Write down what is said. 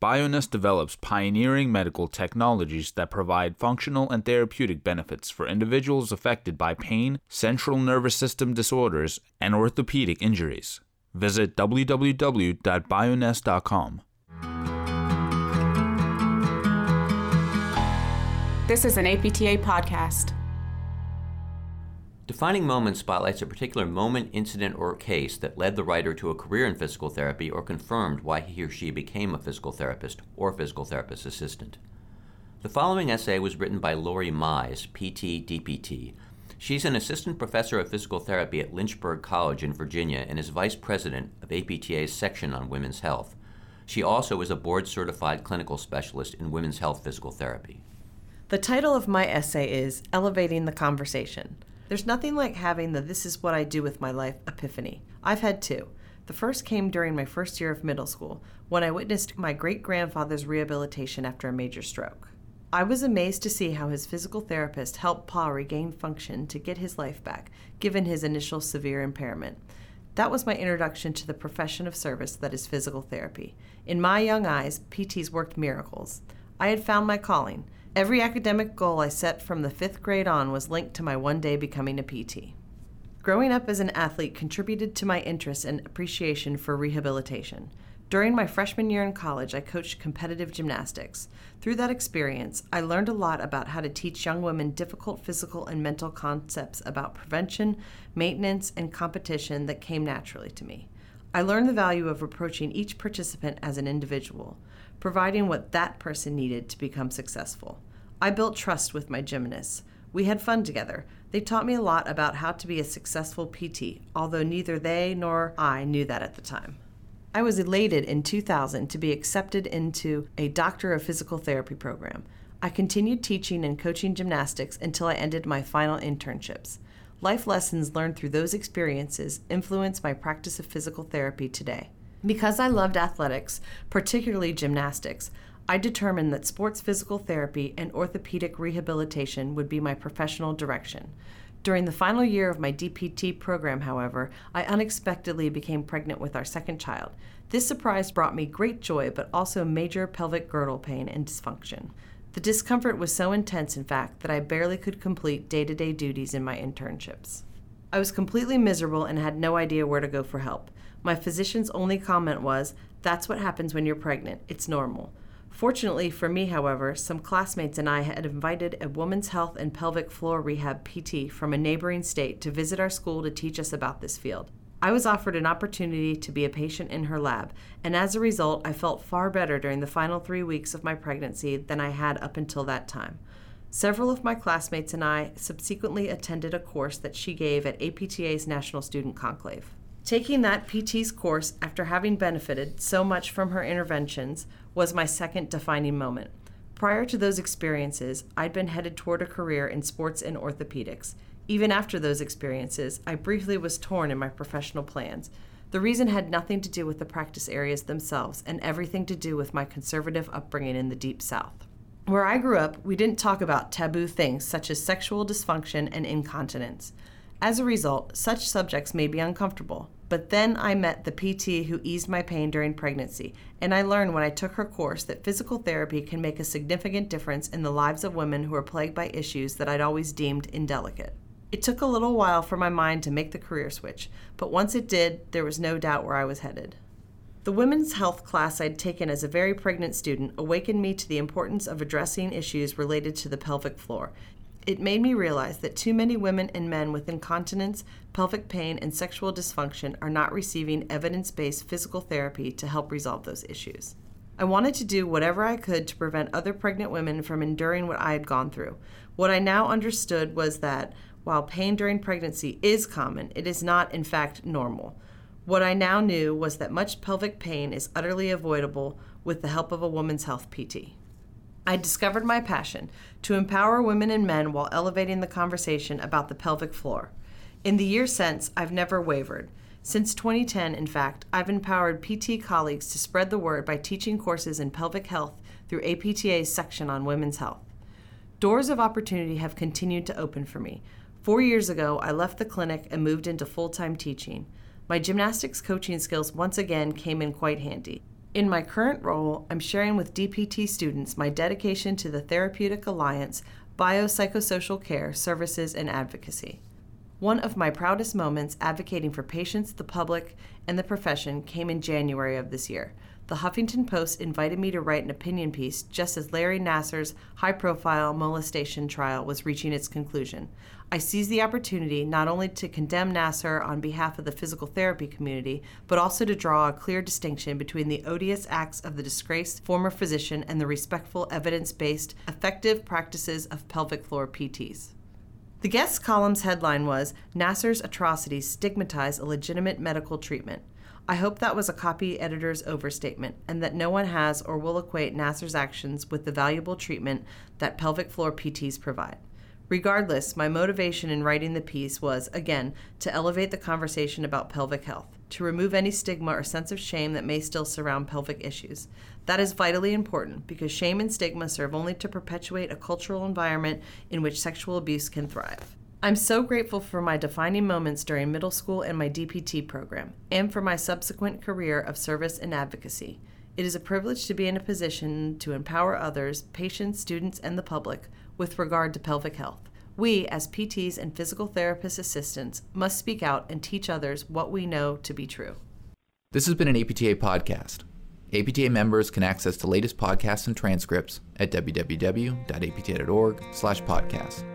Bioness develops pioneering medical technologies that provide functional and therapeutic benefits for individuals affected by pain, central nervous system disorders, and orthopedic injuries. Visit www.bioness.com. This is an APTA podcast. Defining Moment spotlights a particular moment, incident, or case that led the writer to a career in physical therapy or confirmed why he or she became a physical therapist or physical therapist assistant. The following essay was written by Lori Mize, PT, DPT. She's an assistant professor of physical therapy at Lynchburg College in Virginia and is vice president of APTA's section on women's health. She also is a board certified clinical specialist in women's health physical therapy. The title of my essay is Elevating the Conversation. There's nothing like having the this is what I do with my life epiphany. I've had two. The first came during my first year of middle school when I witnessed my great grandfather's rehabilitation after a major stroke. I was amazed to see how his physical therapist helped Pa regain function to get his life back, given his initial severe impairment. That was my introduction to the profession of service that is physical therapy. In my young eyes, PTs worked miracles. I had found my calling. Every academic goal I set from the fifth grade on was linked to my one day becoming a PT. Growing up as an athlete contributed to my interest and appreciation for rehabilitation. During my freshman year in college, I coached competitive gymnastics. Through that experience, I learned a lot about how to teach young women difficult physical and mental concepts about prevention, maintenance, and competition that came naturally to me. I learned the value of approaching each participant as an individual providing what that person needed to become successful. I built trust with my gymnasts. We had fun together. They taught me a lot about how to be a successful PT, although neither they nor I knew that at the time. I was elated in 2000 to be accepted into a Doctor of Physical Therapy program. I continued teaching and coaching gymnastics until I ended my final internships. Life lessons learned through those experiences influence my practice of physical therapy today. Because I loved athletics, particularly gymnastics, I determined that sports physical therapy and orthopedic rehabilitation would be my professional direction. During the final year of my DPT program, however, I unexpectedly became pregnant with our second child. This surprise brought me great joy, but also major pelvic girdle pain and dysfunction. The discomfort was so intense, in fact, that I barely could complete day to day duties in my internships. I was completely miserable and had no idea where to go for help. My physician's only comment was, That's what happens when you're pregnant. It's normal. Fortunately for me, however, some classmates and I had invited a woman's health and pelvic floor rehab PT from a neighboring state to visit our school to teach us about this field. I was offered an opportunity to be a patient in her lab, and as a result, I felt far better during the final three weeks of my pregnancy than I had up until that time. Several of my classmates and I subsequently attended a course that she gave at APTA's National Student Conclave. Taking that PT's course after having benefited so much from her interventions was my second defining moment. Prior to those experiences, I'd been headed toward a career in sports and orthopedics. Even after those experiences, I briefly was torn in my professional plans. The reason had nothing to do with the practice areas themselves and everything to do with my conservative upbringing in the Deep South. Where I grew up, we didn't talk about taboo things such as sexual dysfunction and incontinence. As a result, such subjects may be uncomfortable. But then I met the PT who eased my pain during pregnancy, and I learned when I took her course that physical therapy can make a significant difference in the lives of women who are plagued by issues that I'd always deemed indelicate. It took a little while for my mind to make the career switch, but once it did, there was no doubt where I was headed. The women's health class I'd taken as a very pregnant student awakened me to the importance of addressing issues related to the pelvic floor, it made me realize that too many women and men with incontinence, pelvic pain, and sexual dysfunction are not receiving evidence based physical therapy to help resolve those issues. I wanted to do whatever I could to prevent other pregnant women from enduring what I had gone through. What I now understood was that while pain during pregnancy is common, it is not, in fact, normal. What I now knew was that much pelvic pain is utterly avoidable with the help of a woman's health PT. I discovered my passion to empower women and men while elevating the conversation about the pelvic floor. In the years since, I've never wavered. Since 2010, in fact, I've empowered PT colleagues to spread the word by teaching courses in pelvic health through APTA's section on women's health. Doors of opportunity have continued to open for me. Four years ago, I left the clinic and moved into full time teaching. My gymnastics coaching skills once again came in quite handy. In my current role, I'm sharing with DPT students my dedication to the Therapeutic Alliance, Biopsychosocial Care, Services, and Advocacy. One of my proudest moments advocating for patients, the public, and the profession came in January of this year. The Huffington Post invited me to write an opinion piece just as Larry Nassar's high profile molestation trial was reaching its conclusion. I seized the opportunity not only to condemn Nassar on behalf of the physical therapy community, but also to draw a clear distinction between the odious acts of the disgraced former physician and the respectful, evidence based, effective practices of pelvic floor PTs. The guest column's headline was Nassar's Atrocities Stigmatize a Legitimate Medical Treatment. I hope that was a copy editor's overstatement and that no one has or will equate Nassar's actions with the valuable treatment that pelvic floor PTs provide. Regardless, my motivation in writing the piece was, again, to elevate the conversation about pelvic health, to remove any stigma or sense of shame that may still surround pelvic issues. That is vitally important because shame and stigma serve only to perpetuate a cultural environment in which sexual abuse can thrive. I'm so grateful for my defining moments during middle school and my DPT program, and for my subsequent career of service and advocacy. It is a privilege to be in a position to empower others, patients, students, and the public with regard to pelvic health. We, as PTs and physical therapist assistants, must speak out and teach others what we know to be true. This has been an APTA podcast. APTA members can access the latest podcasts and transcripts at www.apta.org/podcasts.